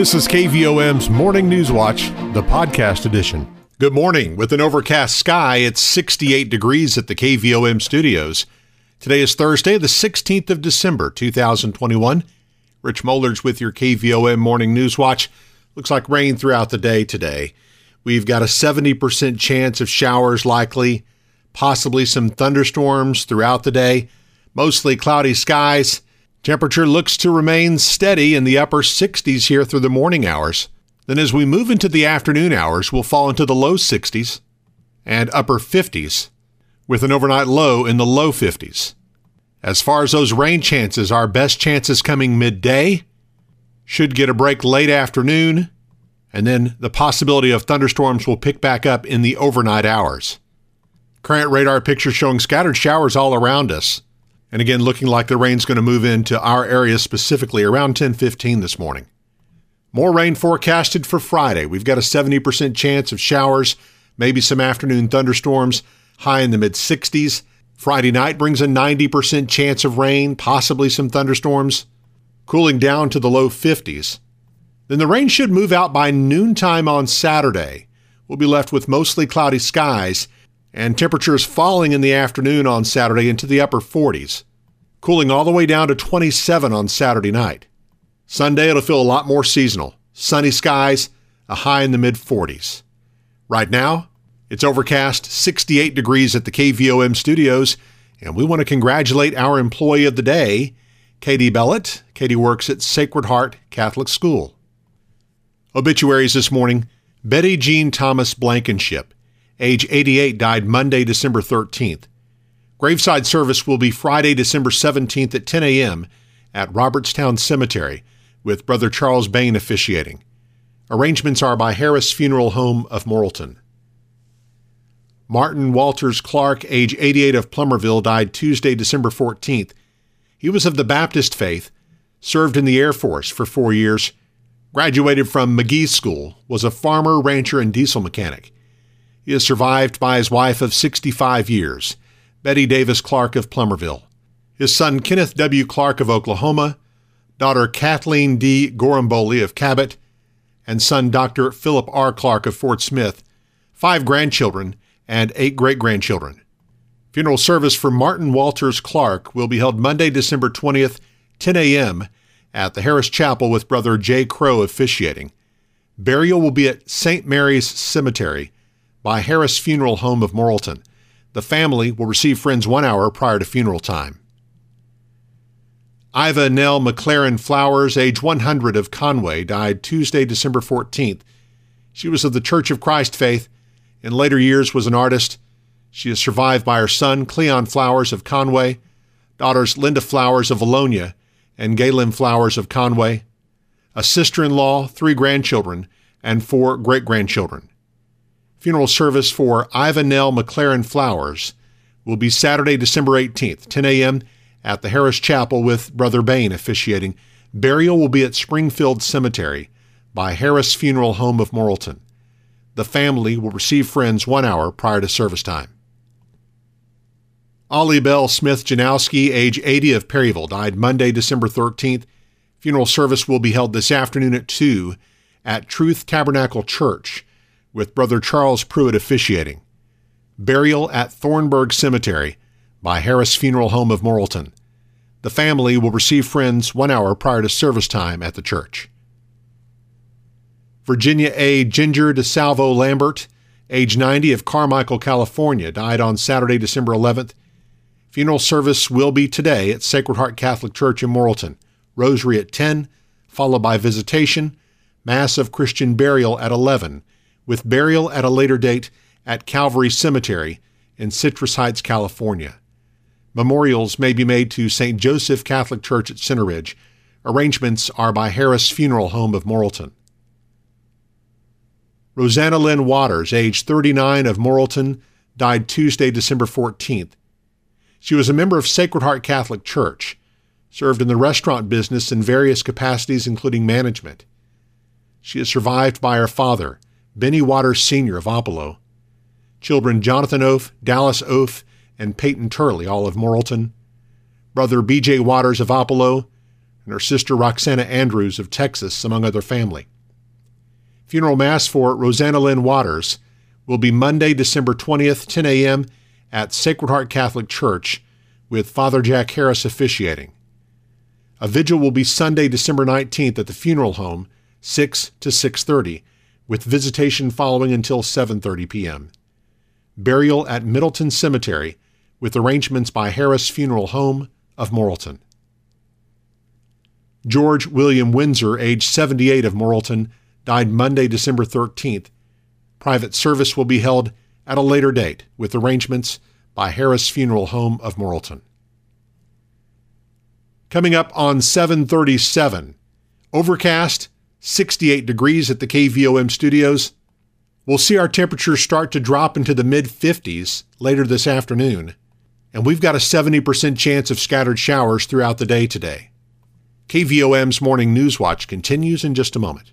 This is KVOM's Morning News Watch, the podcast edition. Good morning. With an overcast sky, it's 68 degrees at the KVOM studios. Today is Thursday, the 16th of December, 2021. Rich Moller's with your KVOM Morning News Watch. Looks like rain throughout the day today. We've got a 70% chance of showers likely, possibly some thunderstorms throughout the day, mostly cloudy skies. Temperature looks to remain steady in the upper 60s here through the morning hours. Then, as we move into the afternoon hours, we'll fall into the low 60s and upper 50s, with an overnight low in the low 50s. As far as those rain chances, our best chances coming midday, should get a break late afternoon, and then the possibility of thunderstorms will pick back up in the overnight hours. Current radar picture showing scattered showers all around us. And again, looking like the rain's going to move into our area specifically around 10:15 this morning. More rain forecasted for Friday. We've got a 70% chance of showers, maybe some afternoon thunderstorms, high in the mid 60s. Friday night brings a 90% chance of rain, possibly some thunderstorms, cooling down to the low 50s. Then the rain should move out by noontime on Saturday. We'll be left with mostly cloudy skies and temperatures falling in the afternoon on Saturday into the upper 40s, cooling all the way down to 27 on Saturday night. Sunday, it'll feel a lot more seasonal. Sunny skies, a high in the mid 40s. Right now, it's overcast 68 degrees at the KVOM studios, and we want to congratulate our employee of the day, Katie Bellett. Katie works at Sacred Heart Catholic School. Obituaries this morning Betty Jean Thomas Blankenship age 88, died Monday, December 13th. Graveside service will be Friday, December 17th at 10 a.m. at Robertstown Cemetery, with Brother Charles Bain officiating. Arrangements are by Harris Funeral Home of Morrilton. Martin Walters Clark, age 88 of Plumerville, died Tuesday, December 14th. He was of the Baptist faith, served in the Air Force for four years, graduated from McGee School, was a farmer, rancher, and diesel mechanic. He is survived by his wife of 65 years, Betty Davis Clark of Plumerville, his son Kenneth W. Clark of Oklahoma, daughter Kathleen D. Goramboli of Cabot, and son Dr. Philip R. Clark of Fort Smith, five grandchildren, and eight great grandchildren. Funeral service for Martin Walters Clark will be held Monday, December 20th, 10 a.m. at the Harris Chapel with Brother J. Crow officiating. Burial will be at St. Mary's Cemetery, by Harris Funeral Home of Morrilton. The family will receive friends one hour prior to funeral time. Iva Nell McLaren Flowers, age 100 of Conway, died Tuesday, December 14th. She was of the Church of Christ faith. In later years was an artist. She is survived by her son, Cleon Flowers of Conway, daughters Linda Flowers of Alonia and Galen Flowers of Conway, a sister-in-law, three grandchildren, and four great-grandchildren. Funeral service for Ivanell McLaren Flowers will be Saturday, December 18th, 10 a.m. at the Harris Chapel with Brother Bain officiating. Burial will be at Springfield Cemetery by Harris Funeral Home of Morrilton. The family will receive friends one hour prior to service time. Ollie Bell Smith Janowski, age 80 of Perryville, died Monday, December 13th. Funeral service will be held this afternoon at 2 at Truth Tabernacle Church with Brother Charles Pruitt officiating. Burial at Thornburg Cemetery by Harris Funeral Home of Morrilton. The family will receive friends one hour prior to service time at the church. Virginia A. Ginger DeSalvo Lambert, age 90 of Carmichael, California, died on Saturday, December 11th. Funeral service will be today at Sacred Heart Catholic Church in Morrilton. Rosary at 10, followed by visitation, Mass of Christian burial at 11, with burial at a later date at Calvary Cemetery in Citrus Heights, California. Memorials may be made to St. Joseph Catholic Church at Center Ridge. Arrangements are by Harris Funeral Home of Morrilton. Rosanna Lynn Waters, age 39 of Morrilton, died Tuesday, December 14th. She was a member of Sacred Heart Catholic Church, served in the restaurant business in various capacities, including management. She is survived by her father, Benny Waters Sr. of Oppelo, children Jonathan Oaf, Dallas Oaf, and Peyton Turley, all of Morrilton, brother B.J. Waters of Oppelo, and her sister Roxana Andrews of Texas, among other family. Funeral Mass for Rosanna Lynn Waters will be Monday, December 20th, 10 a.m. at Sacred Heart Catholic Church, with Father Jack Harris officiating. A vigil will be Sunday, December 19th at the funeral home, 6 to 6:30, with visitation following until 7:30 p.m. Burial at Middleton Cemetery, with arrangements by Harris Funeral Home of Morrilton. George William Windsor, age 78 of Morrilton, died Monday, December 13th. Private service will be held at a later date with arrangements by Harris Funeral Home of Morrilton. Coming up on 737, overcast, 68 degrees at the KVOM studios. We'll see our temperatures start to drop into the mid 50s later this afternoon, and we've got a 70% chance of scattered showers throughout the day today. KVOM's Morning News Watch continues in just a moment.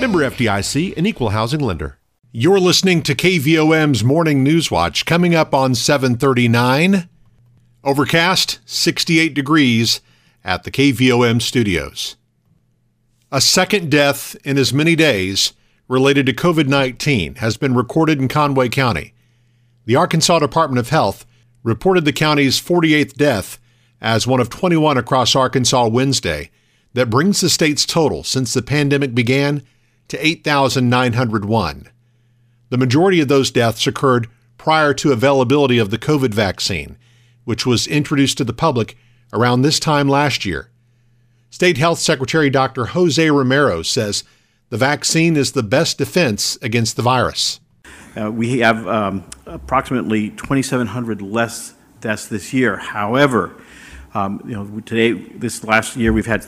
Member FDIC, an equal housing lender. You're listening to KVOM's Morning News Watch coming up on 739. Overcast, 68 degrees at the KVOM studios. A second death in as many days related to COVID 19 has been recorded in Conway County. The Arkansas Department of Health reported the county's 48th death as one of 21 across Arkansas Wednesday that brings the state's total since the pandemic began to 8,901. The majority of those deaths occurred prior to availability of the COVID vaccine, which was introduced to the public around this time last year. State Health Secretary Dr. Jose Romero says the vaccine is the best defense against the virus. Uh, we have um, approximately 2,700 less deaths this year. However, um, you know, today, this last year, we've had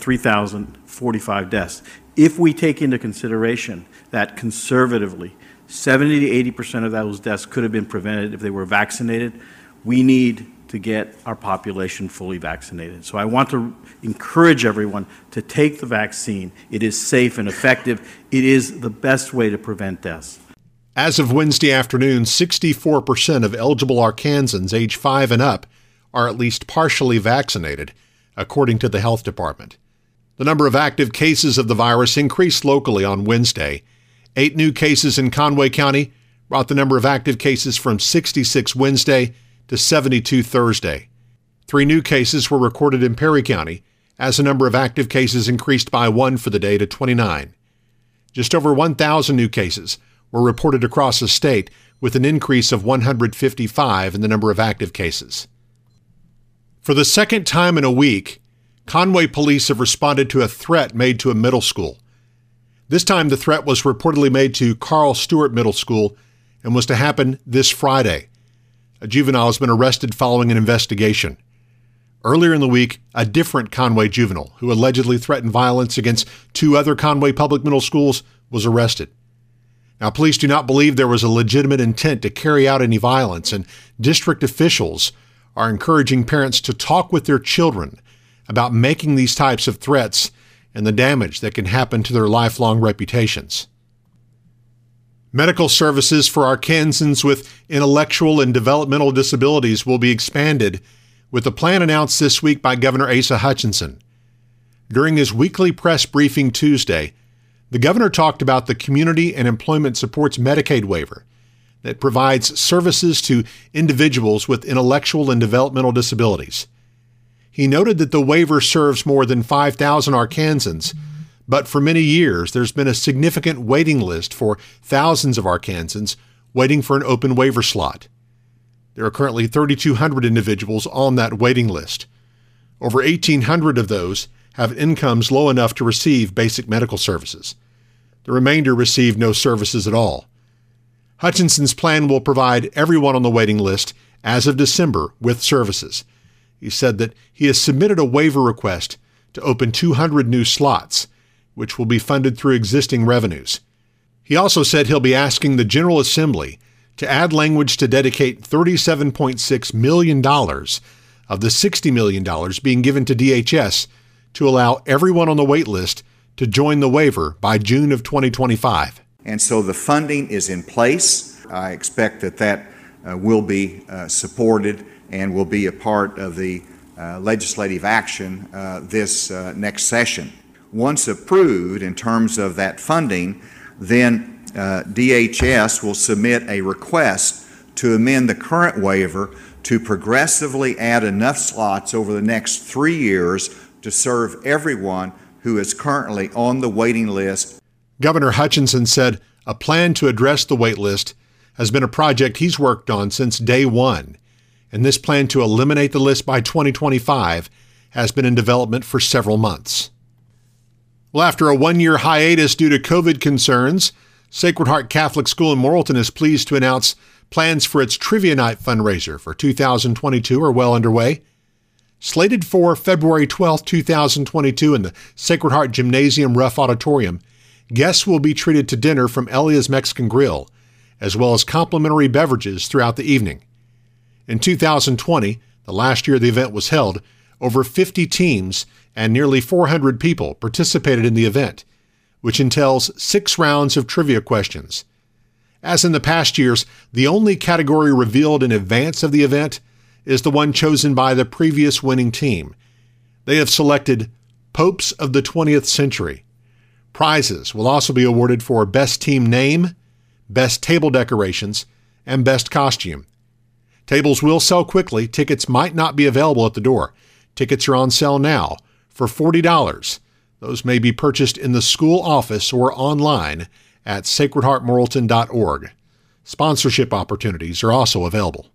3,045 deaths. If we take into consideration that conservatively, 70 to 80 percent of those deaths could have been prevented if they were vaccinated, we need to get our population fully vaccinated. So I want to encourage everyone to take the vaccine. It is safe and effective. It is the best way to prevent deaths. As of Wednesday afternoon, 64% of eligible Arkansans age 5 and up are at least partially vaccinated, according to the health department. The number of active cases of the virus increased locally on Wednesday. Eight new cases in Conway County brought the number of active cases from 66 Wednesday to 72 Thursday. Three new cases were recorded in Perry County, as the number of active cases increased by one for the day to 29. Just over 1,000 new cases were reported across the state, with an increase of 155 in the number of active cases. For the second time in a week, Conway police have responded to a threat made to a middle school. This time, the threat was reportedly made to Carl Stewart Middle School and was to happen this Friday. A juvenile has been arrested following an investigation. Earlier in the week, a different Conway juvenile who allegedly threatened violence against two other Conway public middle schools was arrested. Now, police do not believe there was a legitimate intent to carry out any violence, and district officials are encouraging parents to talk with their children about making these types of threats and the damage that can happen to their lifelong reputations. Medical services for Arkansans with intellectual and developmental disabilities will be expanded, with a plan announced this week by Governor Asa Hutchinson. During his weekly press briefing Tuesday, the governor talked about the Community and Employment Supports Medicaid waiver that provides services to individuals with intellectual and developmental disabilities. He noted that the waiver serves more than 5,000 Arkansans, but for many years there's been a significant waiting list for thousands of Arkansans waiting for an open waiver slot. There are currently 3,200 individuals on that waiting list. Over 1,800 of those have incomes low enough to receive basic medical services. The remainder receive no services at all. Hutchinson's plan will provide everyone on the waiting list as of December with services. He said that he has submitted a waiver request to open 200 new slots, which will be funded through existing revenues. He also said he'll be asking the General Assembly to add language to dedicate $37.6 million of the $60 million being given to DHS to allow everyone on the wait list to join the waiver by June of 2025. And so the funding is in place. I expect that that uh, will be uh, supported and will be a part of the uh, legislative action uh, this uh, next session. Once approved in terms of that funding, then uh, DHS will submit a request to amend the current waiver to progressively add enough slots over the next three years to serve everyone who is currently on the waiting list. Governor Hutchinson said a plan to address the wait list has been a project he's worked on since day one, and this plan to eliminate the list by 2025 has been in development for several months. Well, after a one year hiatus due to COVID concerns, Sacred Heart Catholic School in Morrilton is pleased to announce plans for its Trivia Night fundraiser for 2022 are well underway. Slated for February 12, 2022, in the Sacred Heart Gymnasium Ruff Auditorium, guests will be treated to dinner from Elia's Mexican Grill, as well as complimentary beverages throughout the evening. In 2020, the last year the event was held, over 50 teams and nearly 400 people participated in the event, which entails six rounds of trivia questions. As in the past years, the only category revealed in advance of the event is the one chosen by the previous winning team. They have selected Popes of the 20th Century. Prizes will also be awarded for Best Team Name, Best Table Decorations, and Best Costume. Tables will sell quickly. Tickets might not be available at the door. Tickets are on sale now for $40. Those may be purchased in the school office or online at sacredheartmorrilton.org. Sponsorship opportunities are also available.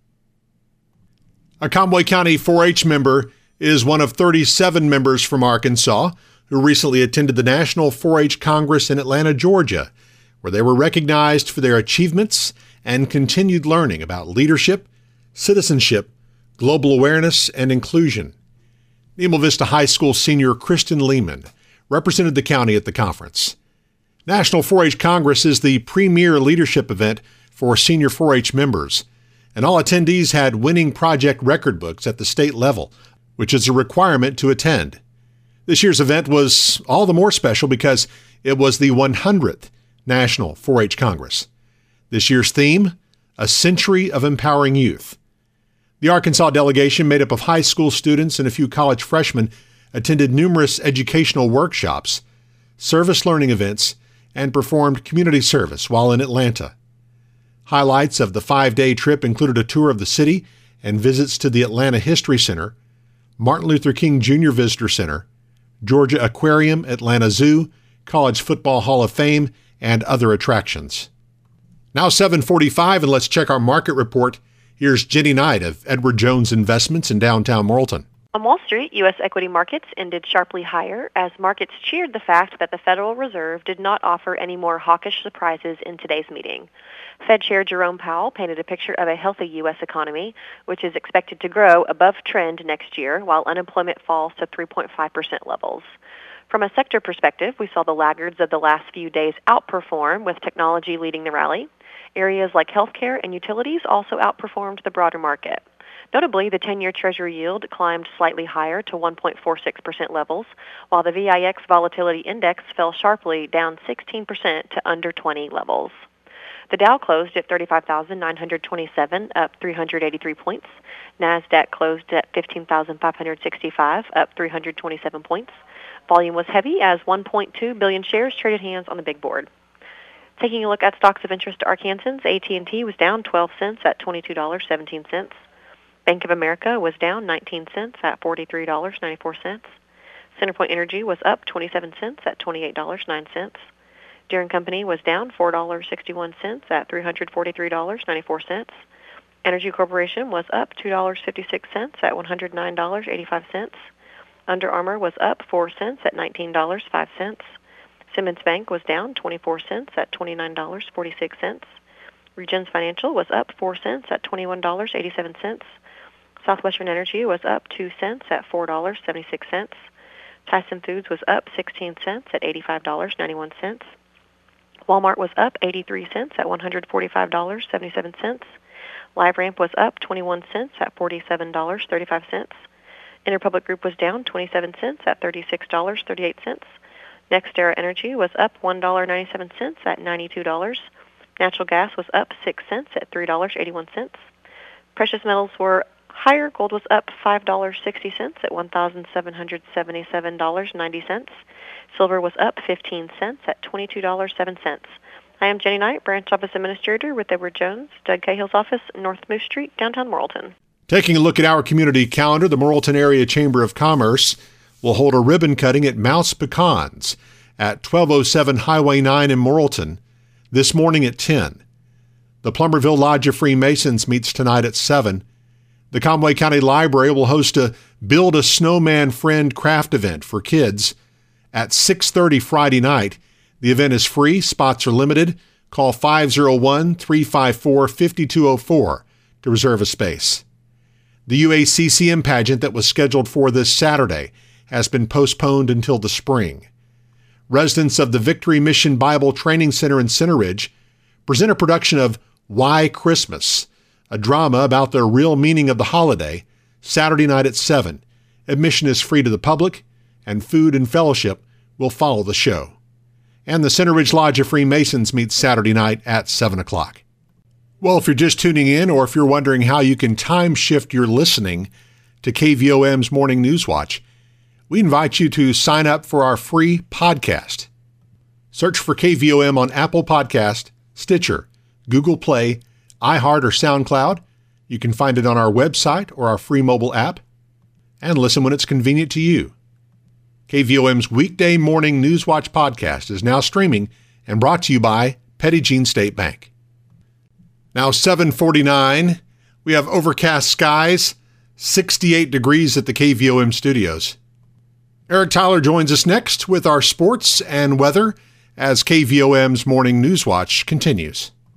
A Conway County 4 H member is one of 37 members from Arkansas who recently attended the National 4 H Congress in Atlanta, Georgia, where they were recognized for their achievements and continued learning about leadership, citizenship, global awareness, and inclusion. Nemo Vista High School senior Kristen Lehman represented the county at the conference. National 4 H Congress is the premier leadership event for senior 4 H members and all attendees had winning project record books at the state level, which is a requirement to attend. This year's event was all the more special because it was the 100th National 4 H Congress. This year's theme A Century of Empowering Youth. The Arkansas delegation, made up of high school students and a few college freshmen, attended numerous educational workshops, service learning events, and performed community service while in Atlanta. Highlights of the five day trip included a tour of the city and visits to the Atlanta History Center, Martin Luther King Jr. Visitor Center, Georgia Aquarium, Atlanta Zoo, College Football Hall of Fame, and other attractions. Now 745 and let's check our market report. Here's Jenny Knight of Edward Jones Investments in downtown Morrilton. On Wall Street, U.S. equity markets ended sharply higher as markets cheered the fact that the Federal Reserve did not offer any more hawkish surprises in today's meeting. Fed Chair Jerome Powell painted a picture of a healthy U.S. economy, which is expected to grow above trend next year while unemployment falls to 3.5% levels. From a sector perspective, we saw the laggards of the last few days outperform, with technology leading the rally. Areas like healthcare and utilities also outperformed the broader market. Notably, the 10-year Treasury yield climbed slightly higher to 1.46% levels, while the VIX volatility index fell sharply down 16% to under 20 levels. The Dow closed at 35,927, up 383 points. Nasdaq closed at 15,565, up 327 points. Volume was heavy as 1.2 billion shares traded hands on the big board. Taking a look at stocks of interest to Arkansans, AT&T was down 12 cents at $22.17. Bank of America was down 19 cents at $43.94. CenterPoint Energy was up 27 cents at $28.09. Deere & Company was down $4.61 at $343.94. Entergy Corporation was up $2.56 at $109.85. Under Armour was up 4 cents at $19.05. Simmons Bank was down 24 cents at $29.46. Regions Financial was up 4 cents at $21.87. Southwestern Energy was up 2 cents at $4.76. Tyson Foods was up 16 cents at $85.91. Walmart was up 83 cents at $145.77. LiveRamp was up 21 cents at $47.35. Interpublic Group was down 27 cents at $36.38. NextEra Energy was up $1.97 at $92. Natural gas was up 6 cents at $3.81. Precious metals were higher. Gold was up $5.60 at $1,777.90. Silver was up 15 cents at $22.07. I am Jenny Knight, Branch Office Administrator with Edward Jones, Doug Cahill's office, North Moose Street, downtown Morrilton. Taking a look at our community calendar, the Morrilton Area Chamber of Commerce will hold a ribbon cutting at Mouse Pecans at 1207 Highway 9 in Morrilton this morning at 10. The Plumerville Lodge of Freemasons meets tonight at 7. The Conway County Library will host a Build a Snowman Friend craft event for kids at 6:30 Friday night. The event is free, spots are limited. Call 501-354-5204 to reserve a space. The UACCM pageant that was scheduled for this Saturday has been postponed until the spring. Residents of the Victory Mission Bible Training Center in Center Ridge present a production of Why Christmas, a drama about the real meaning of the holiday, Saturday night at 7. Admission is free to the public, and food and fellowship will follow the show. And the Center Ridge Lodge of Freemasons meets Saturday night at 7 o'clock. Well, if you're just tuning in, or if you're wondering how you can time shift your listening to KVOM's Morning News Watch, we invite you to sign up for our free podcast. Search for KVOM on Apple Podcast, Stitcher, Google Play, iHeart, or SoundCloud. You can find it on our website or our free mobile app, and listen when it's convenient to you. KVOM's weekday morning Newswatch podcast is now streaming and brought to you by Petit Jean State Bank. Now 749, we have overcast skies, 68 degrees at the KVOM studios. Eric Tyler joins us next with our sports and weather as KVOM's morning News Watch continues.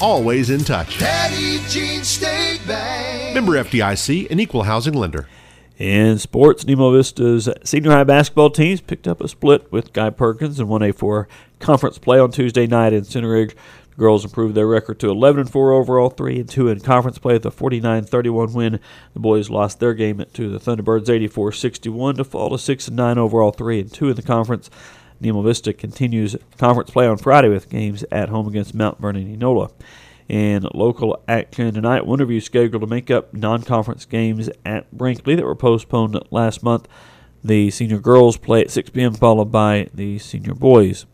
always in touch. Petit Jean State Bank. Member FDIC, an equal housing lender. In sports, Nemo Vista's senior high basketball teams picked up a split with Guy Perkins and won a four conference play on Tuesday night in Center Ridge. The girls improved their record to 11 and 4 overall, 3 and 2 in conference play with a 49-31 win. The boys lost their game to the Thunderbirds 84-61 to fall to 6 and 9 overall, 3 and 2 in the conference. Nemo Vista continues conference play on Friday with games at home against Mount Vernon Enola. In local action tonight, you scheduled to make up non conference games at Brinkley that were postponed last month. The senior girls play at 6 p.m., followed by the senior boys.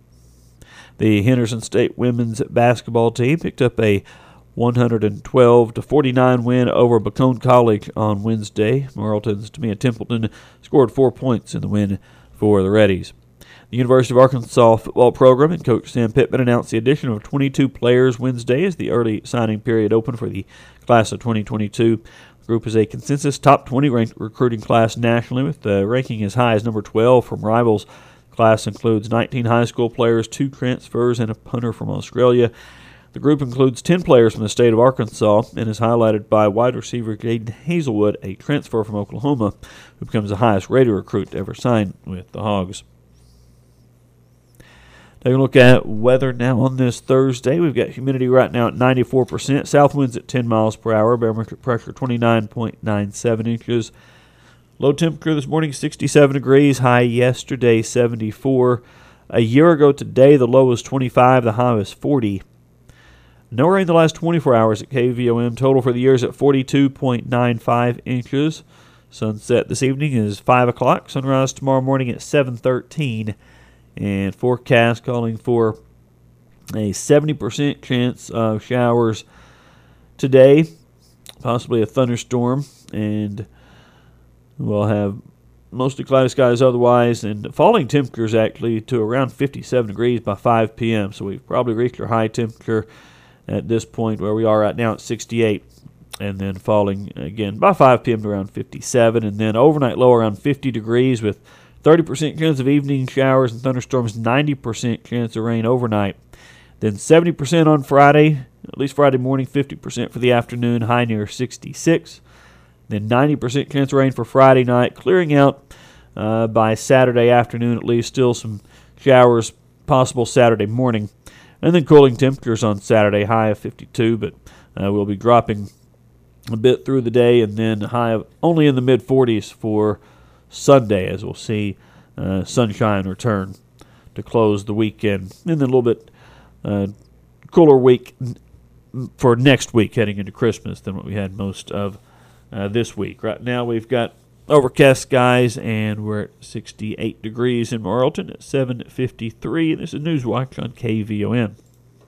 The Henderson State women's basketball team picked up a 112 to 49 win over Bacone College on Wednesday. Morrilton's Tamia Templeton scored four points in the win for the Reddies. The University of Arkansas football program and coach Sam Pittman announced the addition of 22 players Wednesday as the early signing period opened for the class of 2022. The group is a consensus top 20 ranked recruiting class nationally, with the ranking as high as number 12 from rivals. The class includes 19 high school players, two transfers, and a punter from Australia. The group includes 10 players from the state of Arkansas and is highlighted by wide receiver Jadon Haselwood, a transfer from Oklahoma, who becomes the highest rated recruit to ever sign with the Hogs. Taking a look at weather now on this Thursday. We've got humidity right now at 94%. South winds at 10 miles per hour. Barometric pressure 29.97 inches. Low temperature this morning 67 degrees. High yesterday 74. A year ago today, the low was 25. The high was 40. No rain the last 24 hours at KVOM. Total for the year is at 42.95 inches. Sunset this evening is 5 o'clock. Sunrise tomorrow morning at 713 and forecast calling for a 70% chance of showers today, possibly a thunderstorm, and we'll have mostly cloudy skies otherwise, and falling temperatures actually to around 57 degrees by 5 p.m. So we've probably reached our high temperature at this point where we are right now at 68, and then falling again by 5 p.m. to around 57, and then overnight low around 50 degrees with 30% chance of evening showers and thunderstorms, 90% chance of rain overnight. Then 70% on Friday, at least Friday morning, 50% for the afternoon, high near 66. Then 90% chance of rain for Friday night, clearing out uh, by Saturday afternoon at least. Still some showers possible Saturday morning. And then cooling temperatures on Saturday, high of 52, but uh, we'll be dropping a bit through the day and then high of only in the mid 40s for Sunday as we'll see uh, sunshine return to close the weekend. And then a little bit uh, cooler week for next week heading into Christmas than what we had most of uh, this week. Right now we've got overcast skies and we're at 68 degrees in Morrilton at 7:53. This is Newswatch on KVOM.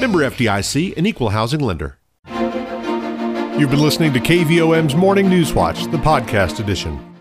Member FDIC, an equal housing lender. You've been listening to KVOM's Morning News Watch, the podcast edition.